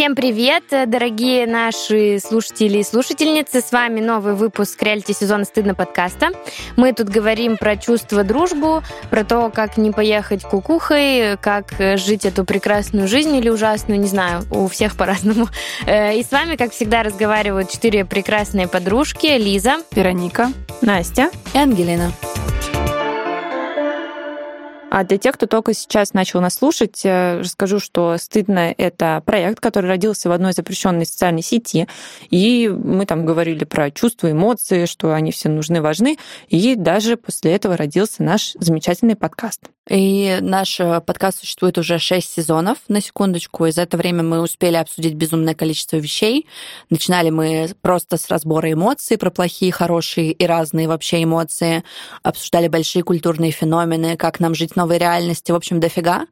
Всем привет, дорогие наши слушатели и слушательницы. С вами новый выпуск реалити сезона «Стыдно» подкаста. Мы тут говорим про чувство, дружбу, про то, как не поехать кукухой, как жить эту прекрасную жизнь или ужасную, не знаю, у всех по-разному. Э, и с вами, как всегда, разговаривают четыре прекрасные подружки. Лиза, Вероника, Настя и Ангелина. А для тех, кто только сейчас начал нас слушать, э, расскажу, что «Стыдно» — это проект, который родился в одной запрещенной социальной сети, и мы там говорили про чувства, эмоции, что они все нужны, важны, и даже после этого родился наш замечательный подкаст. И наш э, подкаст существует уже 6 сезонов, на секундочку. И за это время мы успели обсудить безумное количество вещей. Начинали мы просто с разбора эмоций, про плохие, хорошие и разные вообще эмоции. Обсуждали большие культурные феномены, как нам жить в новой реальности, в общем, дофига.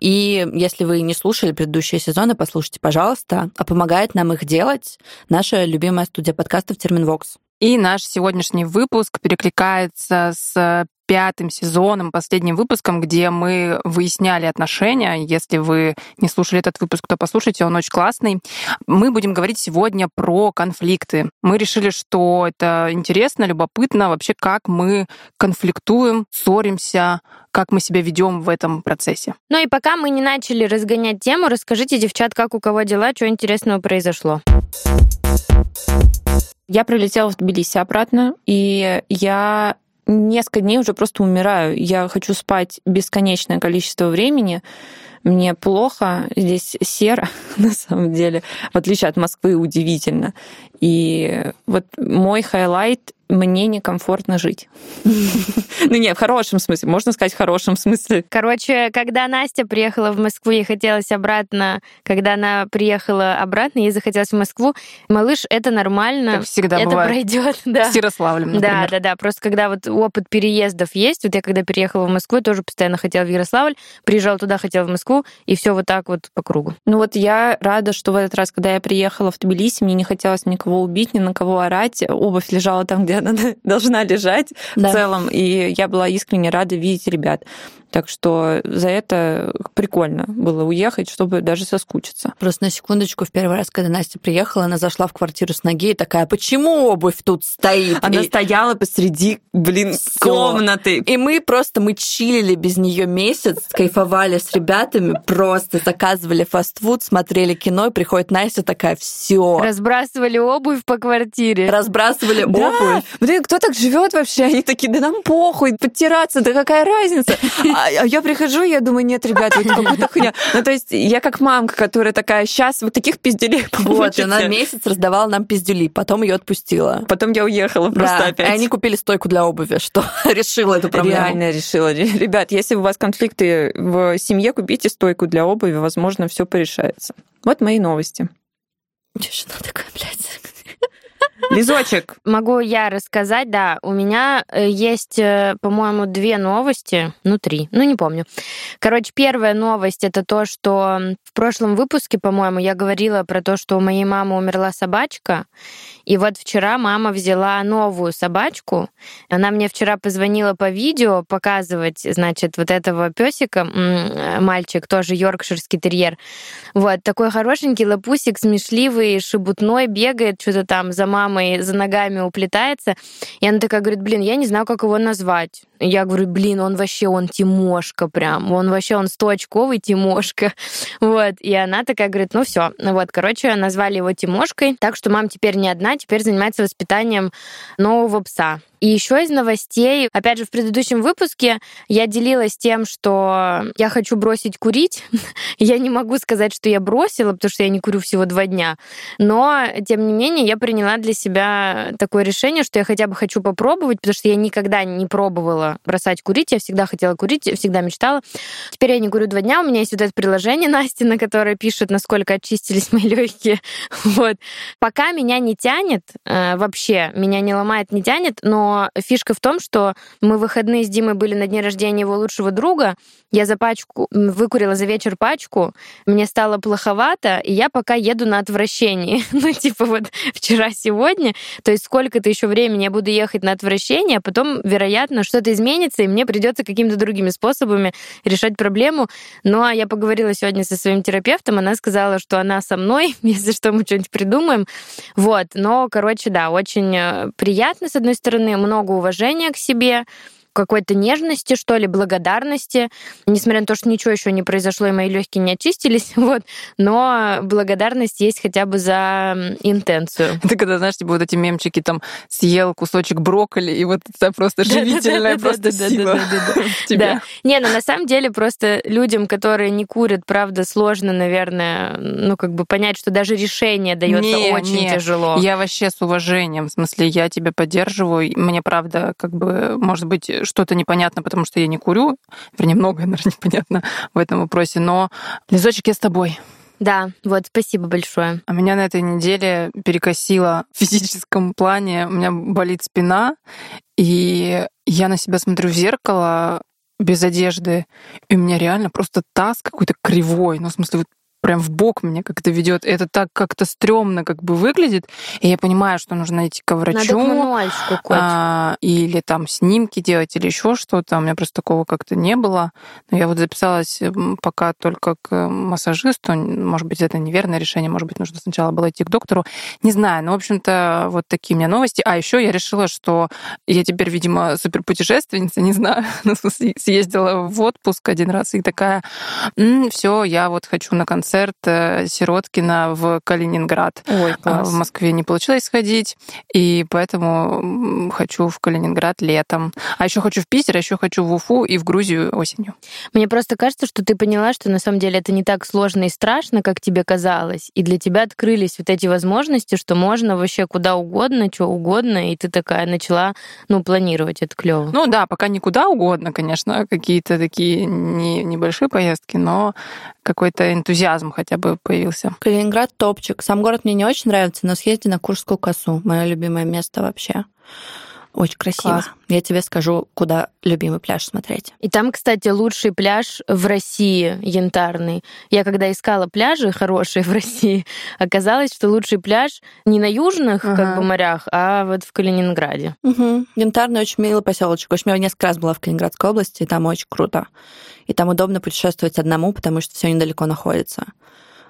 И если вы не слушали предыдущие сезоны, послушайте, пожалуйста. А помогает нам их делать наша любимая студия подкастов Терминвокс. И наш сегодняшний выпуск перекликается с пятым сезоном, последним выпуском, где мы выясняли отношения. Если вы не слушали этот выпуск, то послушайте, он очень классный. Мы будем говорить сегодня про конфликты. Мы решили, что это интересно, любопытно вообще, как мы конфликтуем, ссоримся, как мы себя ведем в этом процессе. Ну и пока мы не начали разгонять тему, расскажите, девчат, как у кого дела, что интересного произошло. Я прилетела в Тбилиси обратно, и я несколько дней уже просто умираю. Я хочу спать бесконечное количество времени. Мне плохо, здесь серо, на самом деле, в отличие от Москвы, удивительно. И вот мой highlight мне некомфортно жить. Ну нет, в хорошем смысле, можно сказать в хорошем смысле. Короче, когда Настя приехала в Москву, ей хотелось обратно, когда она приехала обратно, ей захотелось в Москву, малыш, это нормально. Как всегда это бывает. пройдет, да. С Ярославлем, например. Да, да, да. Просто когда вот опыт переездов есть, вот я когда переехала в Москву, я тоже постоянно хотела в Ярославль, приезжала туда, хотела в Москву, и все вот так вот по кругу. Ну вот я рада, что в этот раз, когда я приехала в Тбилиси, мне не хотелось никого убить, ни на кого орать. Обувь лежала там, где она должна лежать Да. в целом. И я была искренне рада видеть ребят. Так что за это прикольно было уехать, чтобы даже соскучиться. Просто на секундочку, в первый раз, когда Настя приехала, она зашла в квартиру с ноги и такая, почему обувь тут стоит? Она И- стояла посреди, блин, Всё. комнаты. И мы просто, мы чилили без нее месяц, кайфовали с ребятами, просто заказывали фастфуд, смотрели кино, и приходит Настя такая, все. Разбрасывали обувь по квартире. Разбрасывали Да, обувь. блин, кто так живет вообще? Они такие, да нам похуй, подтираться, да какая разница? А, а я прихожу, я думаю, нет, ребят, вот какая-то хуйня. Ну, то есть я как мамка, которая такая, сейчас вы таких пизделей Вот, и получите. она месяц раздавала нам пиздюли, потом ее отпустила. Потом я уехала просто Да, опять. И они купили стойку для обуви, что решила эту проблему. Реально решила. Ребят, если у вас конфликты в семье, купите стойку для обуви, возможно, все порешается. Вот мои новости. Жена такая, блядь. Лизочек, Могу я рассказать, да, у меня э, есть, э, по-моему, две новости, ну три, ну не помню. Короче, первая новость это то, что в прошлом выпуске, по-моему, я говорила про то, что у моей мамы умерла собачка, и вот вчера мама взяла новую собачку. Она мне вчера позвонила по видео показывать, значит, вот этого песика, мальчик, тоже йоркширский терьер. Вот, такой хорошенький лапусик, смешливый, шебутной, бегает, что-то там за мамой, за ногами уплетается. И она такая говорит, блин, я не знаю, как его назвать. Я говорю, блин, он вообще, он Тимошка прям. Он вообще, он стоочковый Тимошка. Вот. И она такая говорит, ну все. Вот, короче, назвали его Тимошкой. Так что мама теперь не одна, теперь занимается воспитанием нового пса. И еще из новостей, опять же, в предыдущем выпуске я делилась тем, что я хочу бросить курить. я не могу сказать, что я бросила, потому что я не курю всего два дня. Но, тем не менее, я приняла для себя такое решение, что я хотя бы хочу попробовать, потому что я никогда не пробовала бросать курить. Я всегда хотела курить, всегда мечтала. Теперь я не курю два дня. У меня есть вот это приложение Насти, на которое пишет, насколько очистились мои легкие. Вот. Пока меня не тянет, э, вообще, меня не ломает, не тянет, но фишка в том, что мы выходные с Димой были на дне рождения его лучшего друга, я за пачку, выкурила за вечер пачку, мне стало плоховато, и я пока еду на отвращении. ну, типа вот вчера-сегодня, то есть сколько-то еще времени я буду ехать на отвращение, а потом, вероятно, что-то изменится, и мне придется какими-то другими способами решать проблему. Ну, а я поговорила сегодня со своим терапевтом, она сказала, что она со мной, если что, мы что-нибудь придумаем. Вот, но, короче, да, очень э, приятно, с одной стороны, много уважения к себе, какой-то нежности, что ли, благодарности, несмотря на то, что ничего еще не произошло, и мои легкие не очистились, вот, но благодарность есть хотя бы за интенцию. Это когда, знаешь, типа вот эти мемчики там съел кусочек брокколи, и вот это просто живительная просто сила Да. Не, ну на самом деле просто людям, которые не курят, правда, сложно, наверное, ну как бы понять, что даже решение дается очень тяжело. Я вообще с уважением, в смысле, я тебя поддерживаю, мне правда, как бы, может быть, что-то непонятно, потому что я не курю. Вернее, многое, наверное, непонятно в этом вопросе. Но, Лизочек, я с тобой. Да, вот, спасибо большое. А меня на этой неделе перекосило в физическом плане. У меня болит спина, и я на себя смотрю в зеркало без одежды, и у меня реально просто таз какой-то кривой. Ну, в смысле, вот прям в бок меня как-то ведет. Это так как-то стрёмно как бы выглядит. И я понимаю, что нужно идти к врачу. Надо к а, или там снимки делать, или еще что-то. У меня просто такого как-то не было. Но я вот записалась пока только к массажисту. Может быть, это неверное решение. Может быть, нужно сначала было идти к доктору. Не знаю. Но, в общем-то, вот такие у меня новости. А еще я решила, что я теперь, видимо, суперпутешественница, не знаю. Ну, съездила в отпуск один раз и такая, все, я вот хочу на концерт концерт э, Сироткина в Калининград. Ой, а, класс. В Москве не получилось сходить, и поэтому хочу в Калининград летом. А еще хочу в Питер, а еще хочу в Уфу и в Грузию осенью. Мне просто кажется, что ты поняла, что на самом деле это не так сложно и страшно, как тебе казалось. И для тебя открылись вот эти возможности, что можно вообще куда угодно, что угодно, и ты такая начала, ну, планировать это клево. Ну да, пока не куда угодно, конечно, какие-то такие не, небольшие поездки, но какой-то энтузиазм хотя бы появился. Калининград топчик. Сам город мне не очень нравится, но съезди на Курскую косу. Мое любимое место вообще. Очень красиво. Класс. Я тебе скажу, куда любимый пляж смотреть. И там, кстати, лучший пляж в России, янтарный. Я когда искала пляжи хорошие в России, оказалось, что лучший пляж не на южных ага. как бы морях, а вот в Калининграде. Угу. Янтарный очень милый поселочек. В общем, я несколько раз была в Калининградской области, и там очень круто. И там удобно путешествовать одному, потому что все недалеко находится.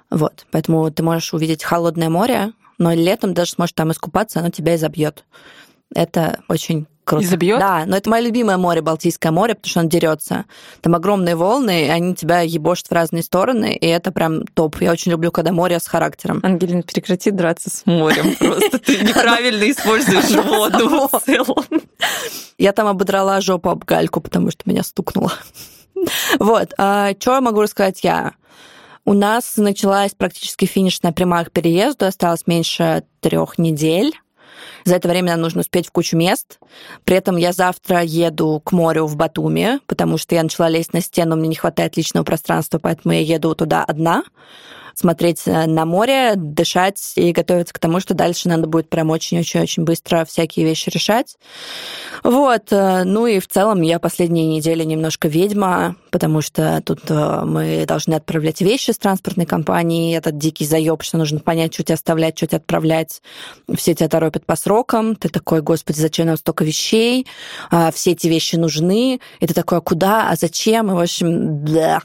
Вот. Поэтому ты можешь увидеть холодное море, но летом даже сможешь там искупаться, оно тебя изобьет. Это очень круто. Изобьет? Да, но это мое любимое море, Балтийское море, потому что оно дерется. Там огромные волны, и они тебя ебошат в разные стороны, и это прям топ. Я очень люблю, когда море с характером. Ангелина, прекрати драться с морем просто. Ты неправильно используешь воду в целом. Я там ободрала жопу об гальку, потому что меня стукнуло. Вот. А что я могу рассказать я? У нас началась практически финишная прямая к переезду, осталось меньше трех недель. За это время нам нужно успеть в кучу мест. При этом я завтра еду к морю в Батуми, потому что я начала лезть на стену, мне не хватает личного пространства, поэтому я еду туда одна смотреть э, на море, дышать и готовиться к тому, что дальше надо будет прям очень-очень-очень быстро всякие вещи решать. Вот. Э, ну и в целом я последние недели немножко ведьма, потому что тут э, мы должны отправлять вещи с транспортной компании, этот дикий заеб, что нужно понять, что тебе оставлять, что тебе отправлять. Все тебя торопят по срокам. Ты такой, господи, зачем нам столько вещей? А, все эти вещи нужны. И ты такой, а куда, а зачем? И, в общем, да,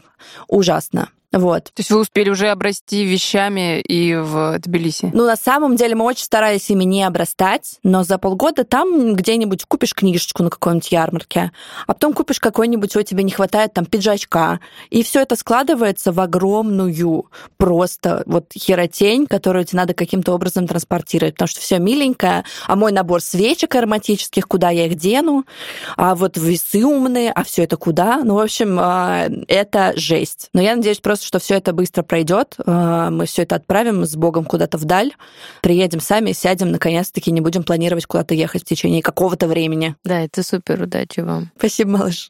ужасно. Вот. То есть вы успели уже обрасти вещами и в Тбилиси? Ну, на самом деле мы очень старались ими не обрастать, но за полгода там где-нибудь купишь книжечку на какой-нибудь ярмарке, а потом купишь какой-нибудь, у тебя не хватает там пиджачка, и все это складывается в огромную просто вот херотень, которую тебе надо каким-то образом транспортировать, потому что все миленькое, а мой набор свечек ароматических, куда я их дену, а вот весы умные, а все это куда? Ну, в общем, а, это жесть. Но я надеюсь просто просто, что все это быстро пройдет. Э, мы все это отправим с Богом куда-то вдаль, приедем сами, сядем, наконец-таки не будем планировать куда-то ехать в течение какого-то времени. Да, это супер, удачи вам. Спасибо, малыш.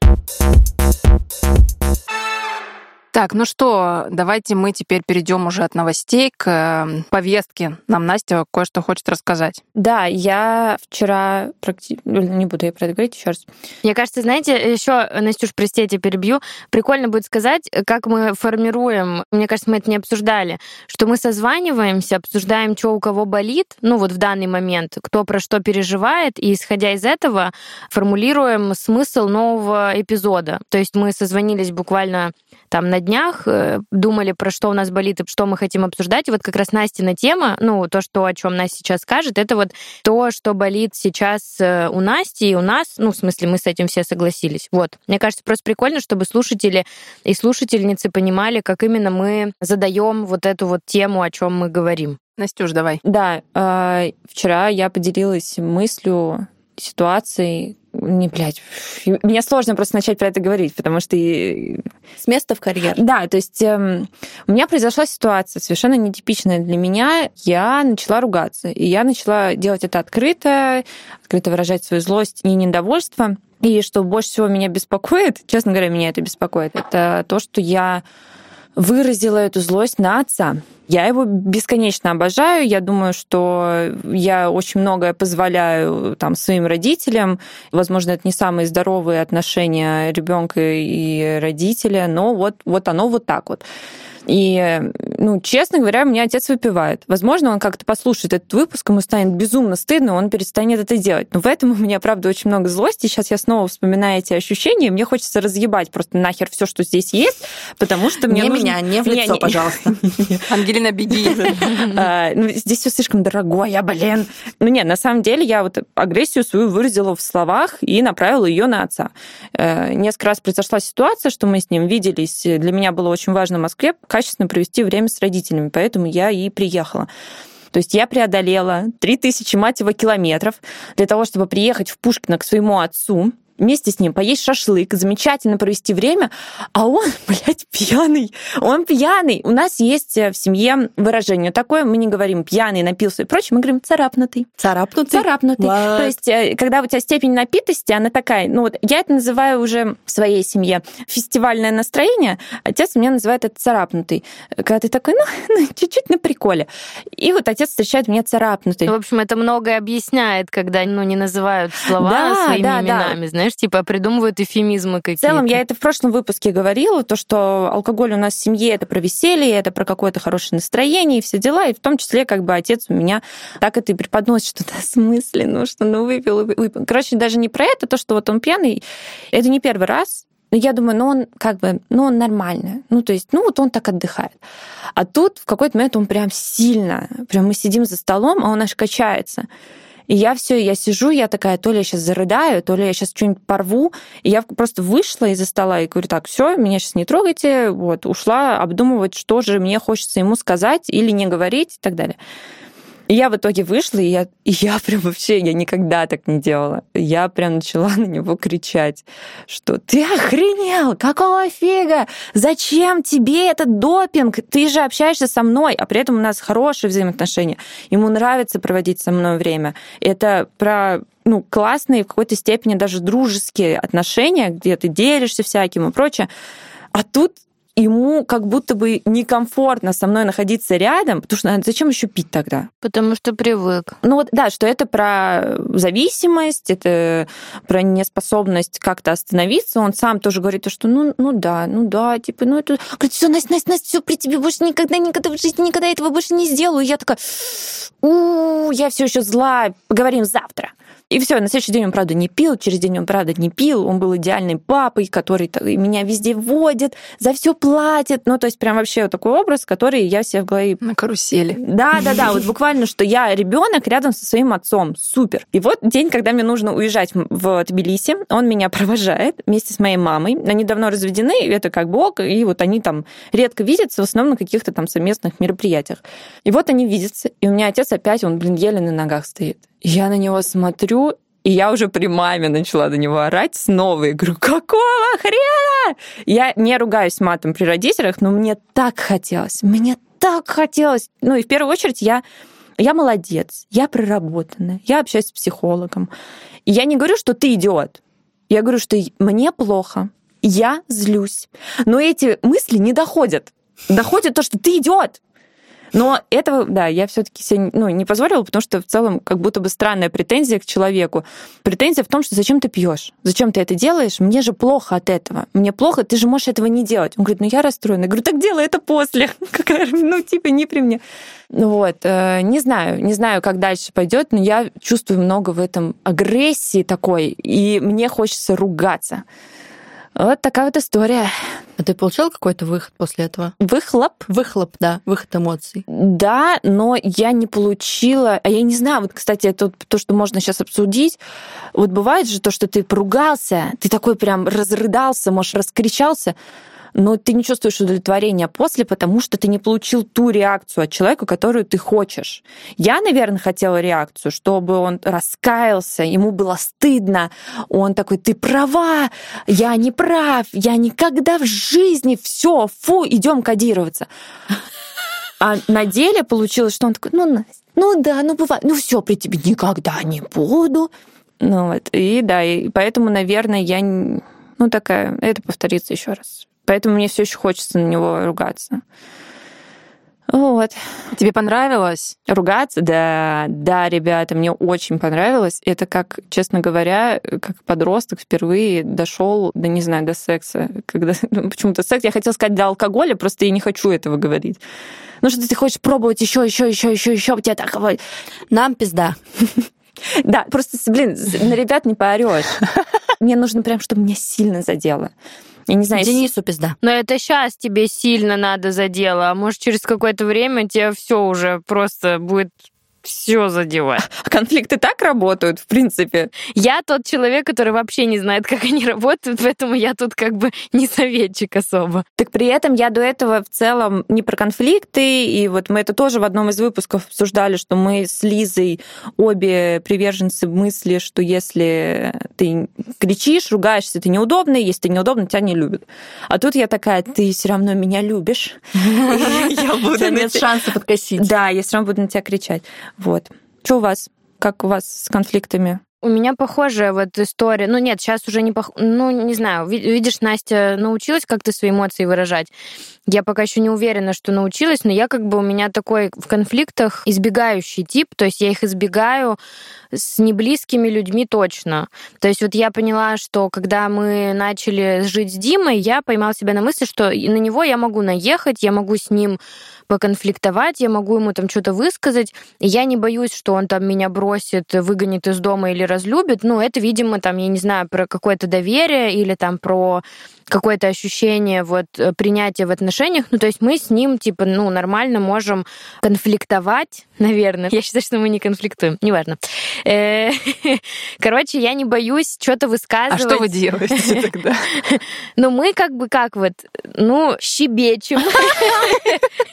Так, ну что, давайте мы теперь перейдем уже от новостей к эм, повестке. Нам Настя кое-что хочет рассказать. Да, я вчера практически... Не буду я про это говорить еще раз. Мне кажется, знаете, еще, Настюш, прости, я тебя перебью, прикольно будет сказать, как мы формируем, мне кажется, мы это не обсуждали, что мы созваниваемся, обсуждаем, что у кого болит, ну вот в данный момент, кто про что переживает, и исходя из этого формулируем смысл нового эпизода. То есть мы созвонились буквально там на днях, э, думали, про что у нас болит и что мы хотим обсуждать. И вот как раз Настина тема, ну, то, что, о чем Настя сейчас скажет, это вот то, что болит сейчас э, у Насти и у нас, ну, в смысле, мы с этим все согласились. Вот. Мне кажется, просто прикольно, чтобы слушатели и слушательницы понимали, как именно мы задаем вот эту вот тему, о чем мы говорим. Настюш, давай. Да, э, вчера я поделилась мыслью, ситуацией, не, блядь, мне сложно просто начать про это говорить, потому что... С места в карьер. Да, то есть эм, у меня произошла ситуация совершенно нетипичная для меня. Я начала ругаться, и я начала делать это открыто, открыто выражать свою злость и недовольство. И что больше всего меня беспокоит, честно говоря, меня это беспокоит, это то, что я выразила эту злость на отца. Я его бесконечно обожаю. Я думаю, что я очень многое позволяю там, своим родителям. Возможно, это не самые здоровые отношения ребенка и родителя, но вот, вот оно вот так вот. И, ну, честно говоря, мне отец выпивает. Возможно, он как-то послушает этот выпуск, ему станет безумно стыдно, он перестанет это делать. Но в этом у меня, правда, очень много злости. Сейчас я снова вспоминаю эти ощущения, мне хочется разъебать просто нахер все, что здесь есть, потому что мне Не нужно... меня, не в лицо, Не, пожалуйста. Ангелина, беги. А, ну, здесь все слишком дорогое, блин. Ну нет, на самом деле я вот агрессию свою выразила в словах и направила ее на отца. Э, несколько раз произошла ситуация, что мы с ним виделись. Для меня было очень важно в Москве качественно провести время с родителями, поэтому я и приехала. То есть я преодолела 3000, мать его, километров для того, чтобы приехать в Пушкино к своему отцу, вместе с ним поесть шашлык, замечательно провести время, а он, блядь, пьяный. Он пьяный. У нас есть в семье выражение такое, мы не говорим пьяный, напился и прочее, мы говорим царапнутый. Царапнутый? Царапнутый. What? То есть, э, когда у тебя степень напитости, она такая, ну вот я это называю уже в своей семье фестивальное настроение, отец меня называет это царапнутый. Когда ты такой, ну, ну чуть-чуть на приколе. И вот отец встречает меня царапнутый. В общем, это многое объясняет, когда ну, не называют слова Да, своими да, да. именами, знаешь, типа придумывают эфемизмы В какие-то. целом, я это в прошлом выпуске говорила, то, что алкоголь у нас в семье это про веселье, это про какое-то хорошее настроение и все дела, и в том числе как бы отец у меня так это и преподносит, что да, в смысле, ну что, ну выпил, выпил. Короче, даже не про это, то, что вот он пьяный, это не первый раз, но я думаю, ну он как бы, ну он нормально. Ну то есть, ну вот он так отдыхает. А тут в какой-то момент он прям сильно, прям мы сидим за столом, а он аж качается. И я все, я сижу, я такая, то ли я сейчас зарыдаю, то ли я сейчас что-нибудь порву. И я просто вышла из-за стола и говорю, так, все, меня сейчас не трогайте. Вот, ушла обдумывать, что же мне хочется ему сказать или не говорить и так далее. И я в итоге вышла, и я, и я прям вообще, я никогда так не делала. Я прям начала на него кричать, что ты охренел, какого фига? Зачем тебе этот допинг? Ты же общаешься со мной, а при этом у нас хорошие взаимоотношения. Ему нравится проводить со мной время. Это про ну, классные, в какой-то степени даже дружеские отношения, где ты делишься всяким и прочее. А тут ему как будто бы некомфортно со мной находиться рядом, потому что а зачем еще пить тогда? Потому что привык. Ну вот, да, что это про зависимость, это про неспособность как-то остановиться. Он сам тоже говорит, что ну, ну да, ну да, типа, ну это... Говорит, все, Настя, Настя, Настя, все при тебе больше никогда, никогда в жизни, никогда этого больше не сделаю. И я такая, у я все еще зла, поговорим завтра. И все, на следующий день он, правда, не пил, через день он, правда, не пил. Он был идеальным папой, который меня везде водит, за все платит. Ну, то есть прям вообще вот такой образ, который я себе в голове На карусели. да, да, да, вот буквально, что я ребенок рядом со своим отцом. Супер. И вот день, когда мне нужно уезжать в Тбилиси, он меня провожает вместе с моей мамой. Они давно разведены, это как бы ок, и вот они там редко видятся, в основном на каких-то там совместных мероприятиях. И вот они видятся, и у меня отец опять, он, блин, еле на ногах стоит. Я на него смотрю, и я уже при маме начала до него орать снова. И говорю, какого хрена? Я не ругаюсь матом при родителях, но мне так хотелось, мне так хотелось. Ну и в первую очередь я, я молодец, я проработанная, я общаюсь с психологом. И я не говорю, что ты идиот. Я говорю, что мне плохо, я злюсь. Но эти мысли не доходят. Доходит то, что ты идиот, но этого, да, я все-таки себе ну, не позволила, потому что в целом как будто бы странная претензия к человеку. Претензия в том, что зачем ты пьешь? Зачем ты это делаешь? Мне же плохо от этого. Мне плохо, ты же можешь этого не делать. Он говорит, ну я расстроена. Я говорю, так делай это после. ну, типа, не при мне. Вот, э, не знаю, не знаю, как дальше пойдет, но я чувствую много в этом агрессии такой, и мне хочется ругаться. Вот такая вот история. А ты получал какой-то выход после этого? Выхлоп? Выхлоп, да, выход эмоций. Да, но я не получила, а я не знаю, вот, кстати, это то, что можно сейчас обсудить. Вот бывает же то, что ты поругался, ты такой прям разрыдался, может, раскричался, но ты не чувствуешь удовлетворения после, потому что ты не получил ту реакцию от человека, которую ты хочешь. Я, наверное, хотела реакцию, чтобы он раскаялся, ему было стыдно, он такой, ты права, я не прав, я никогда в жизни, все, фу, идем кодироваться. А на деле получилось, что он такой, ну, ну да, ну бывает, ну все, при тебе никогда не буду. Ну вот, и да, и поэтому, наверное, я, ну такая, это повторится еще раз. Поэтому мне все еще хочется на него ругаться. Вот. Тебе понравилось? Ругаться? Да, да, ребята, мне очень понравилось. Это как, честно говоря, как подросток впервые дошел, да не знаю, до секса. Когда, ну, почему-то секс, я хотела сказать до алкоголя, просто я не хочу этого говорить. Ну что ты хочешь пробовать еще, еще, еще, еще, еще, у тебя так Нам пизда. Да, просто, блин, на ребят не поорешь. Мне нужно прям, чтобы меня сильно задело. Я не знаю. Денису пизда. Но это сейчас тебе сильно надо задело, а может через какое-то время тебе все уже просто будет все задевать. А конфликты так работают, в принципе. Я тот человек, который вообще не знает, как они работают, поэтому я тут как бы не советчик особо. Так при этом я до этого в целом не про конфликты, и вот мы это тоже в одном из выпусков обсуждали, что мы с Лизой обе приверженцы мысли, что если ты кричишь, ругаешься, ты неудобный, если ты неудобный, тебя не любят. А тут я такая, ты все равно меня любишь. Я буду нет шанса подкосить. Да, я все равно буду на тебя кричать. Вот. Что у вас? Как у вас с конфликтами? У меня похожая вот история. Ну нет, сейчас уже не пох... Ну, не знаю. Видишь, Настя научилась как-то свои эмоции выражать. Я пока еще не уверена, что научилась, но я как бы у меня такой в конфликтах избегающий тип, то есть я их избегаю с неблизкими людьми точно. То есть вот я поняла, что когда мы начали жить с Димой, я поймала себя на мысли, что на него я могу наехать, я могу с ним поконфликтовать, я могу ему там что-то высказать, я не боюсь, что он там меня бросит, выгонит из дома или разлюбит. Ну, это, видимо, там, я не знаю, про какое-то доверие или там про какое-то ощущение вот э, принятия в отношениях. Ну, то есть мы с ним, типа, ну, нормально можем конфликтовать, наверное. Я считаю, что мы не конфликтуем. Неважно. Э, короче, я не боюсь что-то высказывать. А что вы делаете тогда? Ну, мы как бы как вот, ну, щебечем.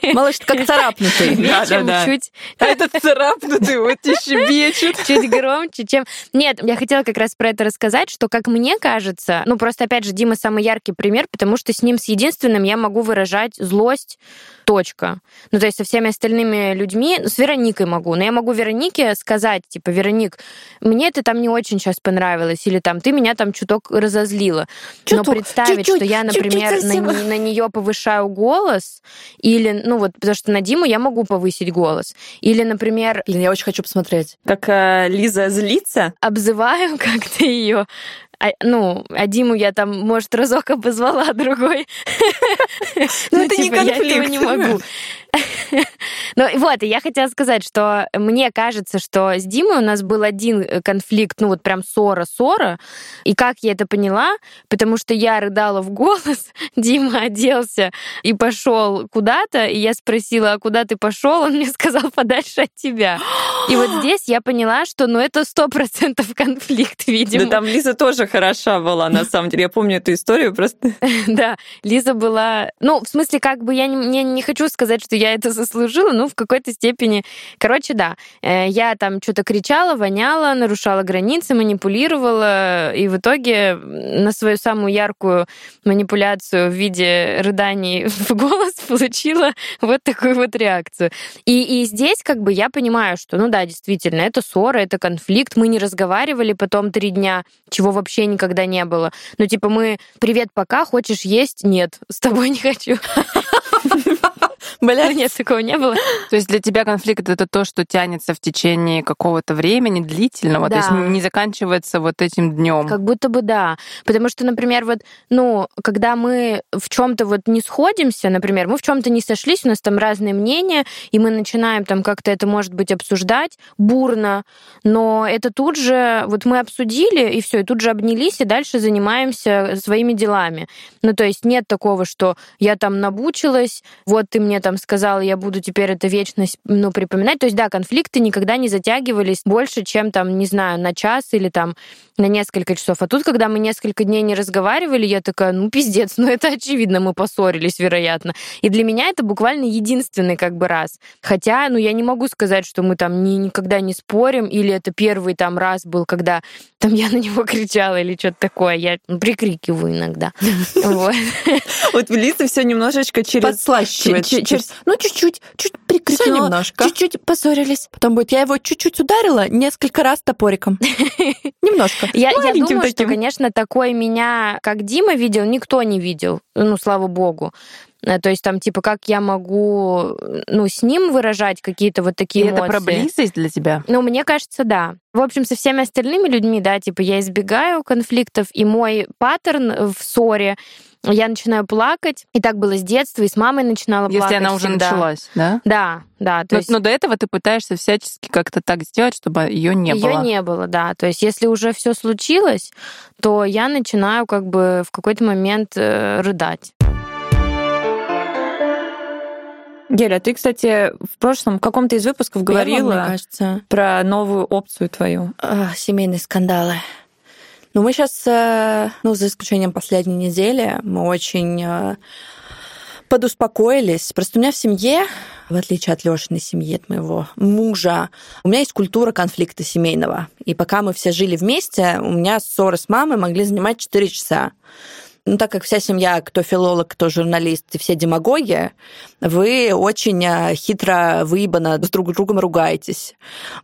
Малыш, как царапнутый. Да. Чуть... А этот царапнутый вот и щебечет. Чуть громче, чем... Нет, я хотела как раз про это рассказать, что, как мне кажется, ну, просто, опять же, Дима самый яркий пример, потому что с ним, с единственным, я могу выражать злость, точка. Ну, то есть со всеми остальными людьми, с Вероникой могу, но я могу Веронике сказать, типа, Вероник, мне это там не очень сейчас понравилось, или там, ты меня там чуток разозлила. Чуток, но представить, чуть-чуть, что я, например, на, на нее повышаю голос, или, ну, вот, потому что на Диму я могу повысить голос. Или, например... Блин, я очень хочу посмотреть. Как э, Лиза злится. Обзываю как-то ее а, ну, а Диму я там, может, разок обозвала, а другой. Ну, это не конфликт. Я этого не могу. Ну вот, и я хотела сказать, что мне кажется, что с Димой у нас был один э, конфликт, ну вот прям ссора-ссора. И как я это поняла? Потому что я рыдала в голос, Дима оделся и пошел куда-то, и я спросила, а куда ты пошел? Он мне сказал, подальше от тебя. И вот здесь я поняла, что ну это сто процентов конфликт, видимо. Да там Лиза тоже хороша была, на самом деле. Я помню эту историю просто. Да, Лиза была... Ну, в смысле, как бы я не, не хочу сказать, что я это заслужила, ну, в какой-то степени. Короче, да, э, я там что-то кричала, воняла, нарушала границы, манипулировала, и в итоге на свою самую яркую манипуляцию в виде рыданий в голос получила вот такую вот реакцию. И, и здесь как бы я понимаю, что, ну да, да, действительно, это ссора, это конфликт. Мы не разговаривали потом три дня, чего вообще никогда не было. Ну, типа, мы «Привет, пока, хочешь есть?» Нет, с тобой не хочу. Бля, нет, такого не было. То есть для тебя конфликт это то, что тянется в течение какого-то времени длительного, да. то есть не заканчивается вот этим днем. Как будто бы да. Потому что, например, вот, ну, когда мы в чем-то вот не сходимся, например, мы в чем-то не сошлись, у нас там разные мнения, и мы начинаем там как-то это, может быть, обсуждать бурно, но это тут же, вот мы обсудили, и все, и тут же обнялись, и дальше занимаемся своими делами. Ну, то есть нет такого, что я там набучилась, вот ты мне там сказала, я буду теперь это вечность, ну, припоминать. То есть, да, конфликты никогда не затягивались больше, чем там, не знаю, на час или там на несколько часов. А тут, когда мы несколько дней не разговаривали, я такая, ну, пиздец, ну, это очевидно, мы поссорились, вероятно. И для меня это буквально единственный как бы раз. Хотя, ну, я не могу сказать, что мы там ни, никогда не спорим, или это первый там раз был, когда там я на него кричала или что-то такое. Я прикрикиваю иногда. Вот Лиза все немножечко через... Подслащивает через, ну, чуть-чуть, чуть прикрикнула, чуть-чуть поссорились. Потом будет, я его чуть-чуть ударила несколько раз топориком. Немножко. Я, я думаю, что, конечно, такой меня, как Дима видел, никто не видел. Ну, слава богу. Э, то есть там, типа, как я могу, ну, с ним выражать какие-то вот такие И эмоции. это про близость для тебя? Ну, мне кажется, да. В общем, со всеми остальными людьми, да, типа, я избегаю конфликтов, и мой паттерн в ссоре я начинаю плакать. И так было с детства, и с мамой начинала Если плакать. Если она уже всегда. началась, да? Да, да. То но, есть... но до этого ты пытаешься всячески как-то так сделать, чтобы ее не её было. Ее не было, да. То есть если уже все случилось, то я начинаю как бы в какой-то момент э, рыдать. Геля, ты, кстати, в прошлом в каком-то из выпусков говорила Первом, кажется. про новую опцию твою. А, семейные скандалы. Ну, мы сейчас, э, ну, за исключением последней недели, мы очень э, подуспокоились. Просто у меня в семье, в отличие от Лешиной семьи, от моего мужа, у меня есть культура конфликта семейного. И пока мы все жили вместе, у меня ссоры с мамой могли занимать 4 часа. Ну, так как вся семья, кто филолог, кто журналист, и все демагоги, вы очень э, хитро, выебано с друг другом ругаетесь.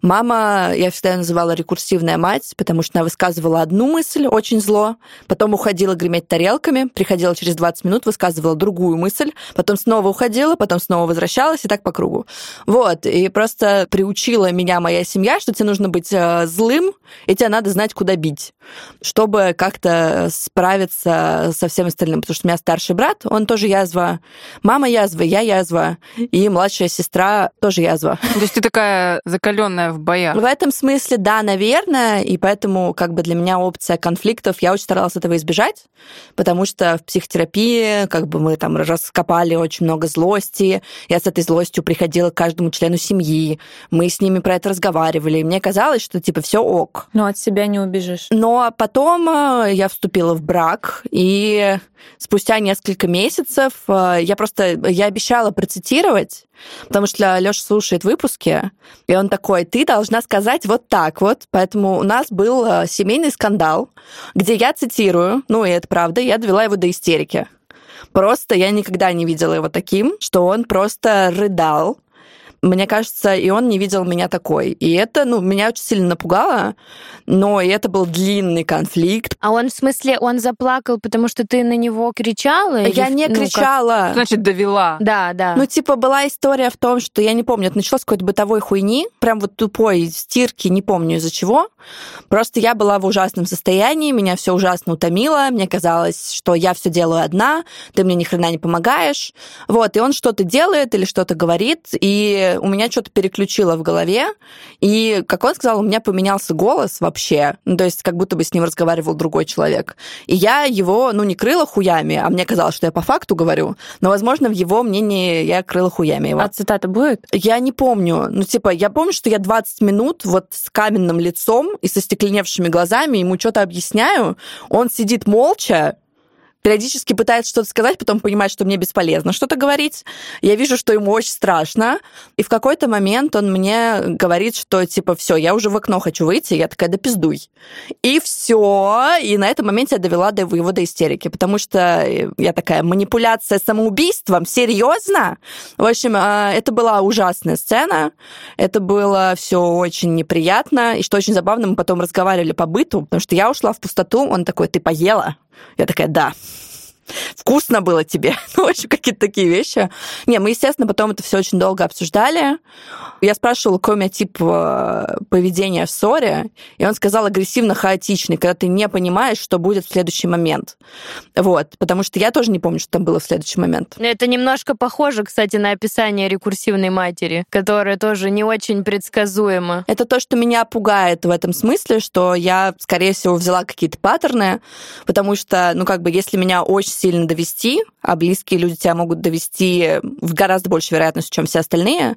Мама, я всегда ее называла рекурсивная мать, потому что она высказывала одну мысль очень зло, потом уходила греметь тарелками, приходила через 20 минут, высказывала другую мысль, потом снова уходила, потом снова возвращалась, и так по кругу. Вот, и просто приучила меня моя семья, что тебе нужно быть э, злым, и тебе надо знать, куда бить, чтобы как-то справиться со всем остальным, потому что у меня старший брат, он тоже язва. Мама язва, я язва, и младшая сестра тоже язва. То есть ты такая закаленная в боях? В этом смысле, да, наверное, и поэтому как бы для меня опция конфликтов, я очень старалась этого избежать, потому что в психотерапии как бы мы там раскопали очень много злости, я с этой злостью приходила к каждому члену семьи, мы с ними про это разговаривали, и мне казалось, что типа все ок. Но от себя не убежишь. Но потом э, я вступила в брак, и и спустя несколько месяцев э, я просто, я обещала процитировать, потому что Леша слушает выпуски, и он такой, ты должна сказать вот так вот. Поэтому у нас был э, семейный скандал, где я цитирую, ну и это правда, я довела его до истерики. Просто я никогда не видела его таким, что он просто рыдал, мне кажется, и он не видел меня такой. И это, ну, меня очень сильно напугало, но и это был длинный конфликт. А он, в смысле, он заплакал, потому что ты на него кричала? Я или, не ну, кричала. Как... Значит, довела. Да, да. Ну, типа, была история в том, что, я не помню, это началось с какой-то бытовой хуйни, прям вот тупой стирки, не помню из-за чего. Просто я была в ужасном состоянии, меня все ужасно утомило, мне казалось, что я все делаю одна, ты мне ни хрена не помогаешь. Вот, и он что-то делает или что-то говорит, и у меня что-то переключило в голове, и, как он сказал, у меня поменялся голос вообще, ну, то есть как будто бы с ним разговаривал другой человек. И я его, ну, не крыла хуями, а мне казалось, что я по факту говорю, но, возможно, в его мнении я крыла хуями его. А цитата будет? Я не помню. Ну, типа, я помню, что я 20 минут вот с каменным лицом и со стекленевшими глазами ему что-то объясняю, он сидит молча, периодически пытается что-то сказать, потом понимает, что мне бесполезно что-то говорить. Я вижу, что ему очень страшно. И в какой-то момент он мне говорит, что типа, все, я уже в окно хочу выйти. Я такая, да пиздуй. И все. И на этом моменте я довела до его до истерики, потому что я такая, манипуляция самоубийством? Серьезно? В общем, а, это была ужасная сцена. Это было все очень неприятно. И что очень забавно, мы потом разговаривали по быту, потому что я ушла в пустоту. Он такой, ты поела? Я такая, да вкусно было тебе. Ну, в общем, какие-то такие вещи. Не, мы, естественно, потом это все очень долго обсуждали. Я спрашивала, какой у меня тип э, поведения в ссоре, и он сказал агрессивно-хаотичный, когда ты не понимаешь, что будет в следующий момент. Вот, потому что я тоже не помню, что там было в следующий момент. Это немножко похоже, кстати, на описание рекурсивной матери, которая тоже не очень предсказуема. Это то, что меня пугает в этом смысле, что я, скорее всего, взяла какие-то паттерны, потому что, ну, как бы, если меня очень сильно довести, а близкие люди тебя могут довести в гораздо большей вероятности, чем все остальные,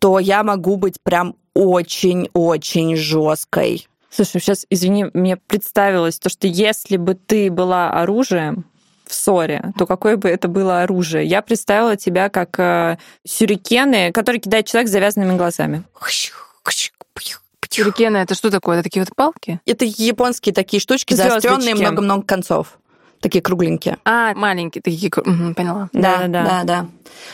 то я могу быть прям очень-очень жесткой. Слушай, сейчас, извини, мне представилось то, что если бы ты была оружием, в ссоре, то какое бы это было оружие? Я представила тебя как э, сюрикены, которые кидает человек с завязанными глазами. Сюрикены это что такое? Это такие вот палки? Это японские такие штучки, заостренные много-много концов такие кругленькие. А, маленькие такие, угу, поняла. Да, да, да, да, да.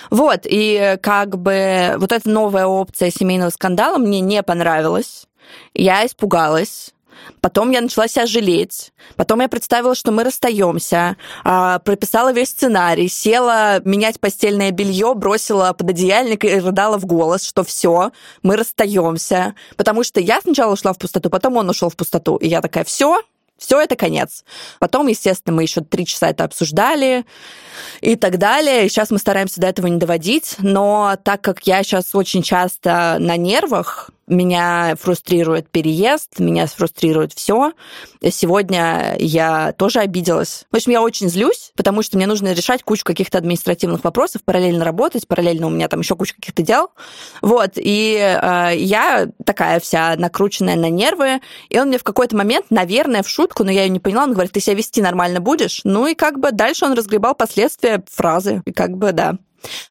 Вот, и как бы вот эта новая опция семейного скандала мне не понравилась. Я испугалась. Потом я начала себя жалеть. Потом я представила, что мы расстаемся. А, прописала весь сценарий. Села менять постельное белье, бросила под одеяльник и рыдала в голос, что все, мы расстаемся. Потому что я сначала ушла в пустоту, потом он ушел в пустоту. И я такая, все, все, это конец. Потом, естественно, мы еще три часа это обсуждали и так далее. И сейчас мы стараемся до этого не доводить, но так как я сейчас очень часто на нервах, меня фрустрирует переезд, меня фрустрирует все. Сегодня я тоже обиделась. В общем, я очень злюсь, потому что мне нужно решать кучу каких-то административных вопросов, параллельно работать, параллельно у меня там еще куча каких-то дел. Вот, и э, я такая вся накрученная на нервы, и он мне в какой-то момент, наверное, в шутку, но я ее не поняла, он говорит, ты себя вести нормально будешь? Ну и как бы дальше он разгребал последствия фразы, и как бы да.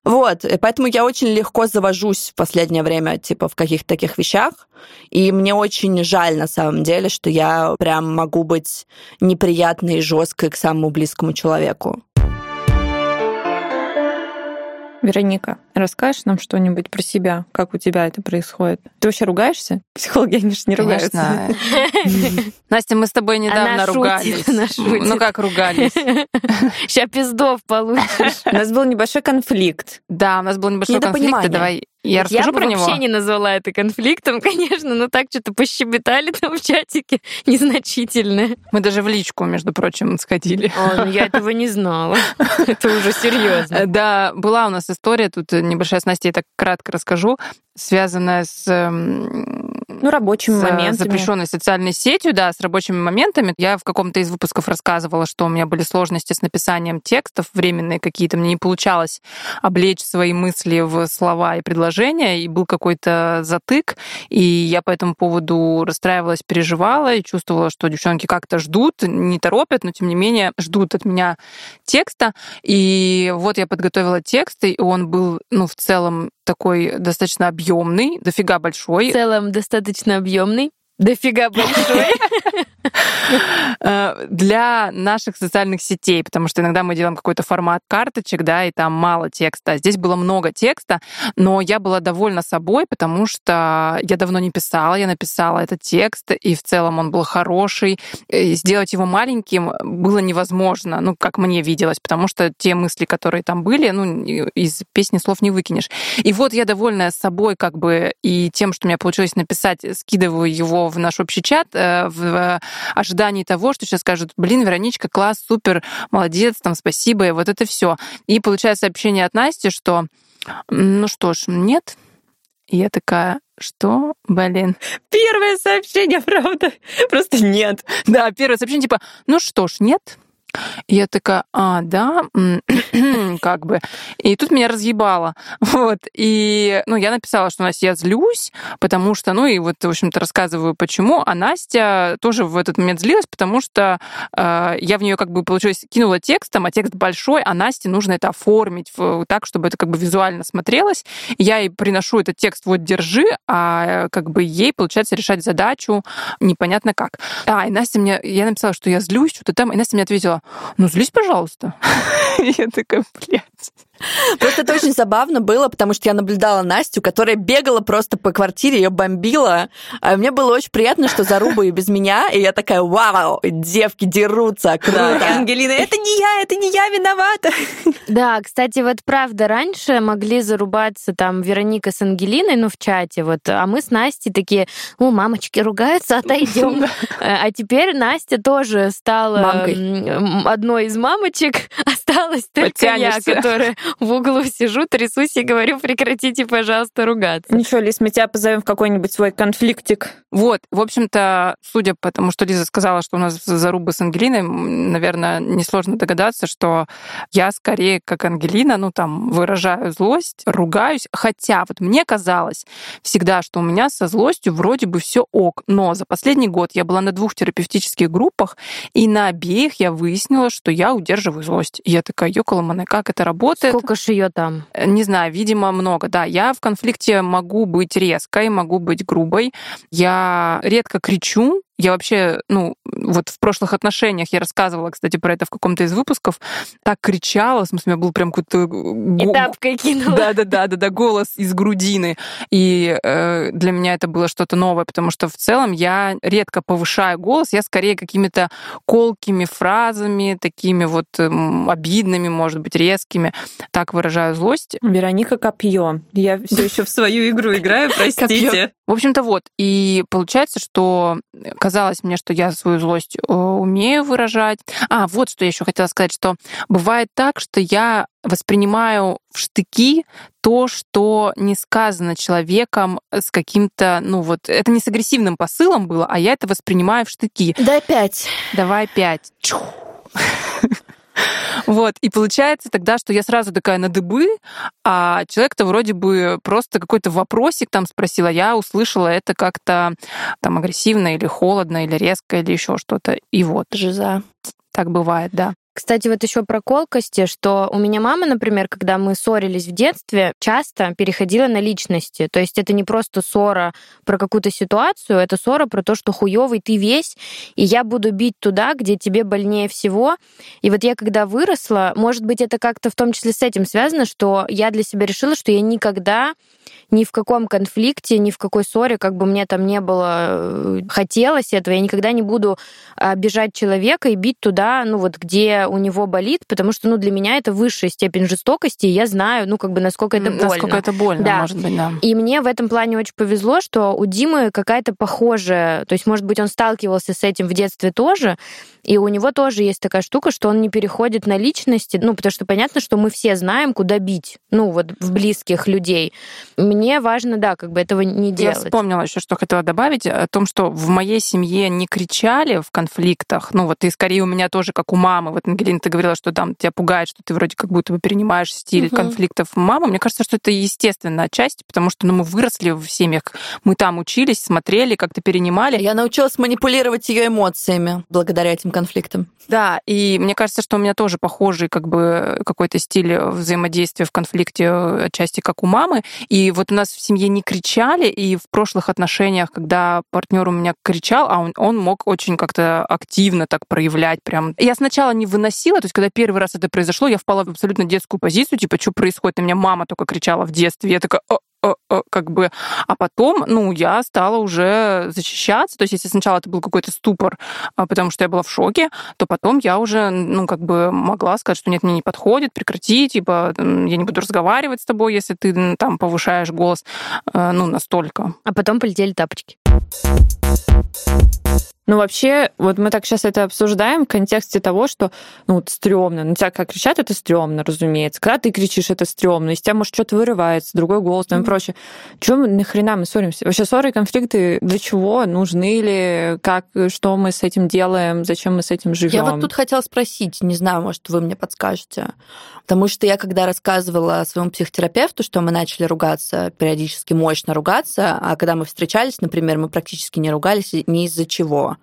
Вот, поэтому я очень легко завожусь в последнее время, типа, в каких-то таких вещах, и мне очень жаль, на самом деле, что я прям могу быть неприятной и жесткой к самому близкому человеку. Вероника, расскажешь нам что-нибудь про себя? Как у тебя это происходит? Ты вообще ругаешься? Психологи, они же не ругаются. Настя, мы с тобой недавно ругались. Ну как ругались? Сейчас пиздов получишь. У нас был небольшой конфликт. Да, у нас был небольшой конфликт. Давай я расскажу я про него. вообще не назвала это конфликтом, конечно, но так что-то пощебетали там в чатике незначительное. Мы даже в личку, между прочим, сходили. О, ну я этого не знала. Это уже серьезно. Да, была у нас история, тут небольшая с Настей, я так кратко расскажу, связанная с ну, рабочими с моментами. запрещенной социальной сетью, да, с рабочими моментами. Я в каком-то из выпусков рассказывала, что у меня были сложности с написанием текстов, временные какие-то. Мне не получалось облечь свои мысли в слова и предложения, и был какой-то затык, и я по этому поводу расстраивалась, переживала и чувствовала, что девчонки как-то ждут, не торопят, но тем не менее ждут от меня текста. И вот я подготовила текст, и он был, ну, в целом такой достаточно объемный, дофига большой. В целом достаточно объемный. Дофига большой. Э, для наших социальных сетей, потому что иногда мы делаем какой-то формат карточек, да, и там мало текста. Здесь было много текста, но я была довольна собой, потому что я давно не писала, я написала этот текст, и в целом он был хороший. И сделать его маленьким было невозможно, ну, как мне виделось, потому что те мысли, которые там были, ну, из песни слов не выкинешь. И вот я довольная собой, как бы, и тем, что у меня получилось написать, скидываю его в наш общий чат э, в ожидании того, что сейчас скажут, блин, Вероничка, класс, супер, молодец, там, спасибо, и вот это все. И получаю сообщение от Насти, что ну что ж, нет. И я такая, что, блин? Первое сообщение, правда? Просто нет. Да, первое сообщение типа, ну что ж, нет. Я такая, а, да, как бы. И тут меня разъебало. Вот. И, ну, я написала, что, Настя, я злюсь, потому что, ну, и вот, в общем-то, рассказываю, почему. А Настя тоже в этот момент злилась, потому что э, я в нее как бы, получилось, кинула текстом, а текст большой, а Насте нужно это оформить в, так, чтобы это как бы визуально смотрелось. Я ей приношу этот текст, вот, держи, а как бы ей, получается, решать задачу непонятно как. А, и Настя мне, я написала, что я злюсь, что-то там, и Настя мне ответила, ну, злись, пожалуйста. Я такая, блядь. Просто это очень забавно было, потому что я наблюдала Настю, которая бегала просто по квартире, ее бомбила. А мне было очень приятно, что заруба и без меня. И я такая, вау, девки дерутся, круто. Ангелина, это не я, это не я виновата. Да, кстати, вот правда, раньше могли зарубаться там Вероника с Ангелиной, ну, в чате, вот, а мы с Настей такие, о, мамочки ругаются, отойдем. А теперь Настя тоже стала одной из мамочек, осталась только я, которая в углу сижу, трясусь и говорю, прекратите, пожалуйста, ругаться. Ничего, Лиз, мы тебя позовем в какой-нибудь свой конфликтик. Вот, в общем-то, судя по тому, что Лиза сказала, что у нас зарубы с Ангелиной, наверное, несложно догадаться, что я скорее как Ангелина, ну там, выражаю злость, ругаюсь, хотя вот мне казалось всегда, что у меня со злостью вроде бы все ок, но за последний год я была на двух терапевтических группах, и на обеих я выяснила, что я удерживаю злость. И я такая, ёкаламане, как это работает? Сколько ж ее там? Э, не знаю, видимо, много. Да, я в конфликте могу быть резкой, могу быть грубой. Я редко кричу, я вообще, ну, вот в прошлых отношениях я рассказывала, кстати, про это в каком-то из выпусков, так кричала, в смысле, у меня был прям какой-то... И тапкой кинула. Да-да-да, голос из грудины. И э, для меня это было что-то новое, потому что в целом я редко повышаю голос, я скорее какими-то колкими фразами, такими вот э, обидными, может быть, резкими, так выражаю злость. Вероника Копье. Я все еще в свою игру играю, простите. В общем-то, вот. И получается, что казалось мне, что я свою злость э, умею выражать. А, вот что я еще хотела сказать, что бывает так, что я воспринимаю в штыки то, что не сказано человеком с каким-то, ну вот, это не с агрессивным посылом было, а я это воспринимаю в штыки. Дай пять. Давай пять. Чух. Вот, и получается тогда, что я сразу такая на дыбы, а человек-то вроде бы просто какой-то вопросик там спросил, а я услышала это как-то там агрессивно или холодно, или резко, или еще что-то. И вот. Жиза. Так бывает, да. Кстати, вот еще про колкости, что у меня мама, например, когда мы ссорились в детстве, часто переходила на личности. То есть это не просто ссора про какую-то ситуацию, это ссора про то, что хуёвый ты весь, и я буду бить туда, где тебе больнее всего. И вот я когда выросла, может быть, это как-то в том числе с этим связано, что я для себя решила, что я никогда ни в каком конфликте, ни в какой ссоре, как бы мне там не было э, хотелось этого, я никогда не буду обижать человека и бить туда, ну вот где у него болит, потому что, ну, для меня это высшая степень жестокости, и я знаю, ну, как бы, насколько это больно. Насколько это больно, да. может быть, да. И мне в этом плане очень повезло, что у Димы какая-то похожая, то есть, может быть, он сталкивался с этим в детстве тоже, и у него тоже есть такая штука, что он не переходит на личности, ну, потому что понятно, что мы все знаем, куда бить, ну, вот в близких людей. Мне важно, да, как бы этого не делать. Я вспомнила еще, что хотела добавить, о том, что в моей семье не кричали в конфликтах, ну, вот и скорее у меня тоже, как у мамы, вот, Ангелина, ты говорила, что там тебя пугает, что ты вроде как будто бы перенимаешь стиль угу. конфликтов мамы. Мне кажется, что это естественно отчасти, потому что, ну, мы выросли в семьях, мы там учились, смотрели, как-то перенимали. Я научилась манипулировать ее эмоциями благодаря этим конфликтам. Да, и мне кажется, что у меня тоже похожий как бы какой-то стиль взаимодействия в конфликте отчасти как у мамы. И вот у нас в семье не кричали, и в прошлых отношениях, когда партнер у меня кричал, а он, он мог очень как-то активно так проявлять прям. Я сначала не выносила, то есть когда первый раз это произошло, я впала в абсолютно детскую позицию, типа, что происходит? На меня мама только кричала в детстве. Я такая, как бы, а потом, ну, я стала уже защищаться, то есть если сначала это был какой-то ступор, а, потому что я была в шоке, то потом я уже, ну, как бы могла сказать, что нет, мне не подходит, прекрати, типа, я не буду разговаривать с тобой, если ты там повышаешь голос, э, ну, настолько. А потом полетели тапочки. Ну, вообще, вот мы так сейчас это обсуждаем в контексте того, что, ну, вот стрёмно. На тебя как кричат, это стрёмно, разумеется. Когда ты кричишь, это стрёмно. Из тебя, может, что-то вырывается, другой голос там и прочее. Чего мы, нахрена мы ссоримся? Вообще, ссоры и конфликты для чего? Нужны ли? Как, что мы с этим делаем? Зачем мы с этим живем? Я вот тут хотела спросить, не знаю, может, вы мне подскажете. Потому что я, когда рассказывала своему психотерапевту, что мы начали ругаться, периодически мощно ругаться, а когда мы встречались, например, мы практически не ругались ни из-за чего.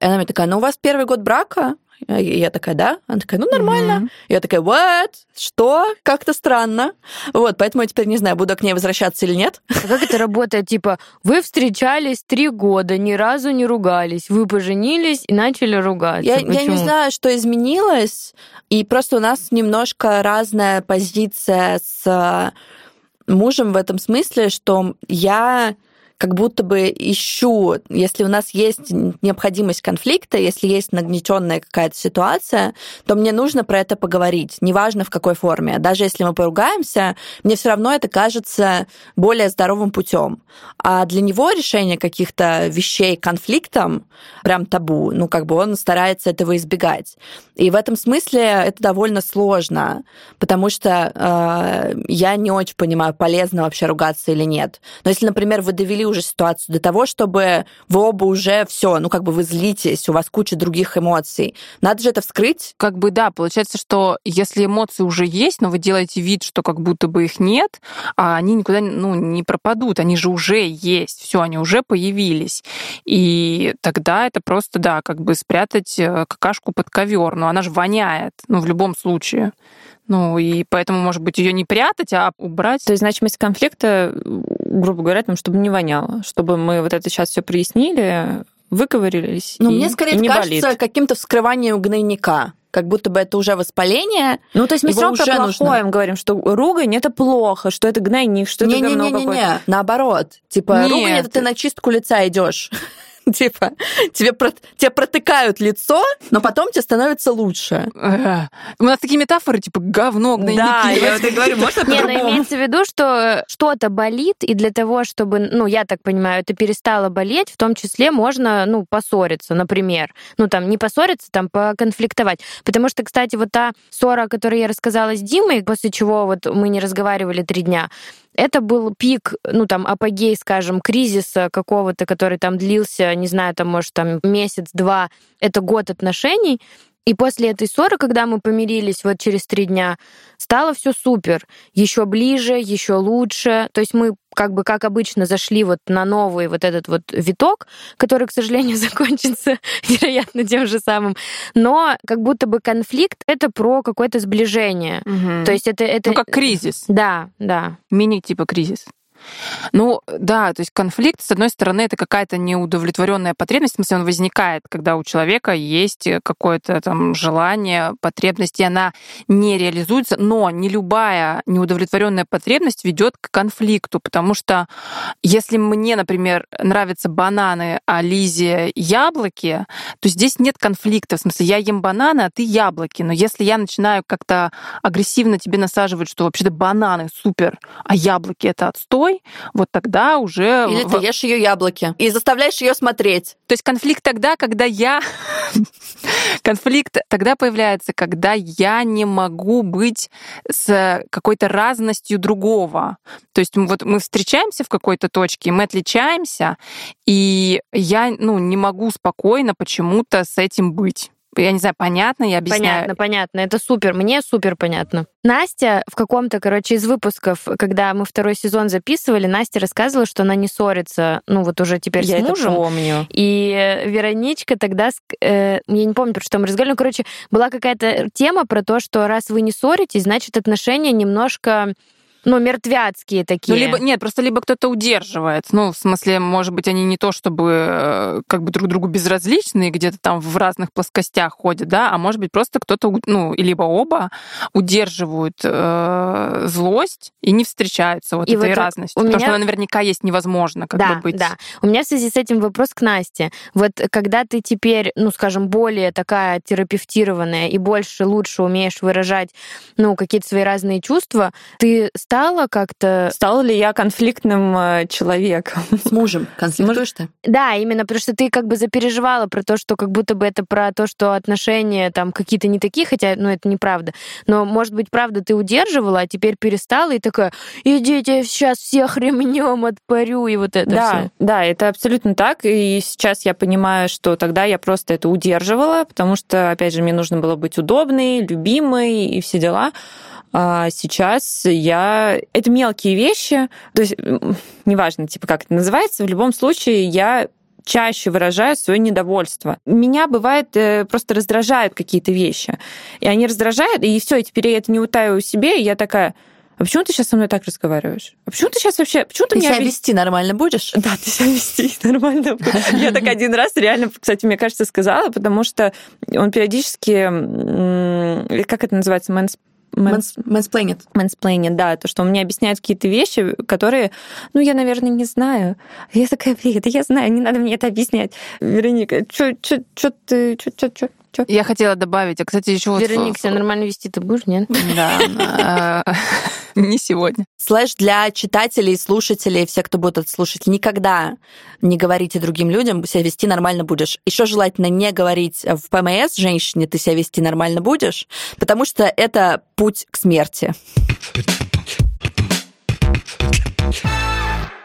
И она мне такая, ну у вас первый год брака? И я такая, да? Она такая, ну нормально. Mm-hmm. Я такая, what? Что? Как-то странно. Вот, поэтому я теперь не знаю, буду к ней возвращаться или нет. А как это работает? Типа, вы встречались три года, ни разу не ругались, вы поженились и начали ругаться. Я, я не знаю, что изменилось, и просто у нас немножко разная позиция с мужем в этом смысле, что я как будто бы ищу, если у нас есть необходимость конфликта, если есть нагнетенная какая-то ситуация, то мне нужно про это поговорить, неважно в какой форме. Даже если мы поругаемся, мне все равно это кажется более здоровым путем. А для него решение каких-то вещей конфликтом прям табу. Ну, как бы он старается этого избегать. И в этом смысле это довольно сложно, потому что э, я не очень понимаю, полезно вообще ругаться или нет. Но если, например, вы довели уже ситуацию до того, чтобы вы оба уже все, ну как бы вы злитесь, у вас куча других эмоций. Надо же это вскрыть. Как бы да, получается, что если эмоции уже есть, но вы делаете вид, что как будто бы их нет, а они никуда ну, не пропадут, они же уже есть, все, они уже появились. И тогда это просто, да, как бы спрятать э, какашку под ковер, но она же воняет, ну, в любом случае. Ну, и поэтому, может быть, ее не прятать, а убрать. То есть значимость конфликта, грубо говоря, там, чтобы не воняло, чтобы мы вот это сейчас все прояснили, выговорились. Ну, мне скорее не кажется болит. каким-то вскрыванием гнойника как будто бы это уже воспаление. Ну, то есть мы все равно про плохое говорим, что ругань это плохо, что это гнойник, что это говно какое-то. Не-не-не-не, наоборот. Типа, Нет. ругань это ты на чистку лица идешь. Типа, тебе, про- тебе протыкают лицо, но потом тебе становится лучше. У нас такие метафоры, типа говно, гнойники. Да, я вот и говорю, можно Не, ну по-другому? имеется в виду, что что-то болит, и для того, чтобы, ну, я так понимаю, это перестало болеть, в том числе можно, ну, поссориться, например. Ну, там, не поссориться, там, поконфликтовать. Потому что, кстати, вот та ссора, о которой я рассказала с Димой, после чего вот мы не разговаривали три дня, это был пик, ну, там, апогей, скажем, кризиса какого-то, который там длился, не знаю, там, может, там, месяц-два, это год отношений, и после этой ссоры, когда мы помирились вот через три дня, стало все супер. Еще ближе, еще лучше. То есть мы как бы, как обычно, зашли вот на новый вот этот вот виток, который, к сожалению, закончится, вероятно, тем же самым. Но как будто бы конфликт — это про какое-то сближение. Мгм. То есть это... это... Ну, как кризис. Да, да. Мини-типа кризис. Ну, да, то есть конфликт, с одной стороны, это какая-то неудовлетворенная потребность, в смысле, он возникает, когда у человека есть какое-то там желание, потребность, и она не реализуется, но не любая неудовлетворенная потребность ведет к конфликту, потому что если мне, например, нравятся бананы, а Лизе яблоки, то здесь нет конфликта, в смысле, я ем бананы, а ты яблоки, но если я начинаю как-то агрессивно тебе насаживать, что вообще-то бананы супер, а яблоки это отстой, вот тогда уже... Или ты ешь ее яблоки и заставляешь ее смотреть. То есть конфликт тогда, когда я... Конфликт тогда появляется, когда я не могу быть с какой-то разностью другого. То есть вот мы встречаемся в какой-то точке, мы отличаемся, и я ну, не могу спокойно почему-то с этим быть. Я не знаю, понятно, я объясняю. Понятно, понятно. Это супер. Мне супер понятно. Настя в каком-то, короче, из выпусков, когда мы второй сезон записывали, Настя рассказывала, что она не ссорится, ну вот уже теперь Я с это мужем. помню. И Вероничка тогда, э, я не помню, про что мы разговаривали, но, короче, была какая-то тема про то, что раз вы не ссоритесь, значит, отношения немножко, ну, мертвяцкие такие. Ну, либо, нет, просто либо кто-то удерживает. Ну, в смысле, может быть, они не то чтобы э, как бы друг другу безразличны, где-то там в разных плоскостях ходят, да, а может быть, просто кто-то, ну, либо оба удерживают э, злость и не встречаются вот И этой вот разности. у Потому меня- что она наверняка есть невозможно как да, бы быть. да. У меня в связи с этим вопрос к Насте. Вот когда ты теперь, ну, скажем, более такая терапевтированная и больше, лучше умеешь выражать, ну, какие-то свои разные чувства, ты перестала как-то... Стала ли я конфликтным э, человеком? С мужем конфликтуешь ты? Да, именно потому что ты как бы запереживала про то, что как будто бы это про то, что отношения там какие-то не такие, хотя, ну, это неправда. Но, может быть, правда, ты удерживала, а теперь перестала, и такая, идите, сейчас всех ремнем отпарю, и вот это Да, всё. да, это абсолютно так. И сейчас я понимаю, что тогда я просто это удерживала, потому что, опять же, мне нужно было быть удобной, любимой и все дела. А сейчас я... Это мелкие вещи, то есть неважно, типа, как это называется, в любом случае я чаще выражаю свое недовольство. Меня бывает э, просто раздражают какие-то вещи. И они раздражают, и все, и теперь я это не утаиваю себе, и я такая, а почему ты сейчас со мной так разговариваешь? А почему ты сейчас вообще... Почему ты, Ты меня себя вес- вести нормально будешь? да, ты себя вести нормально. Я так один раз реально, кстати, мне кажется, сказала, потому что он периодически, как это называется, мэнс- мэнс- Мэнсплейнит. мэнсплейнит, да, то, что он мне объясняет какие-то вещи, которые, ну, я, наверное, не знаю. Я такая, блин, да я знаю, не надо мне это объяснять. Вероника, что ты, что, что, что, что? Я хотела добавить, а, кстати, еще вот... Вероник, себя нормально вести ты будешь, нет? Да, э, не сегодня. Слэш для читателей, слушателей, все, кто будет это слушать, никогда не говорите другим людям, себя вести нормально будешь. Еще желательно не говорить в ПМС женщине, ты себя вести нормально будешь, потому что это путь к смерти.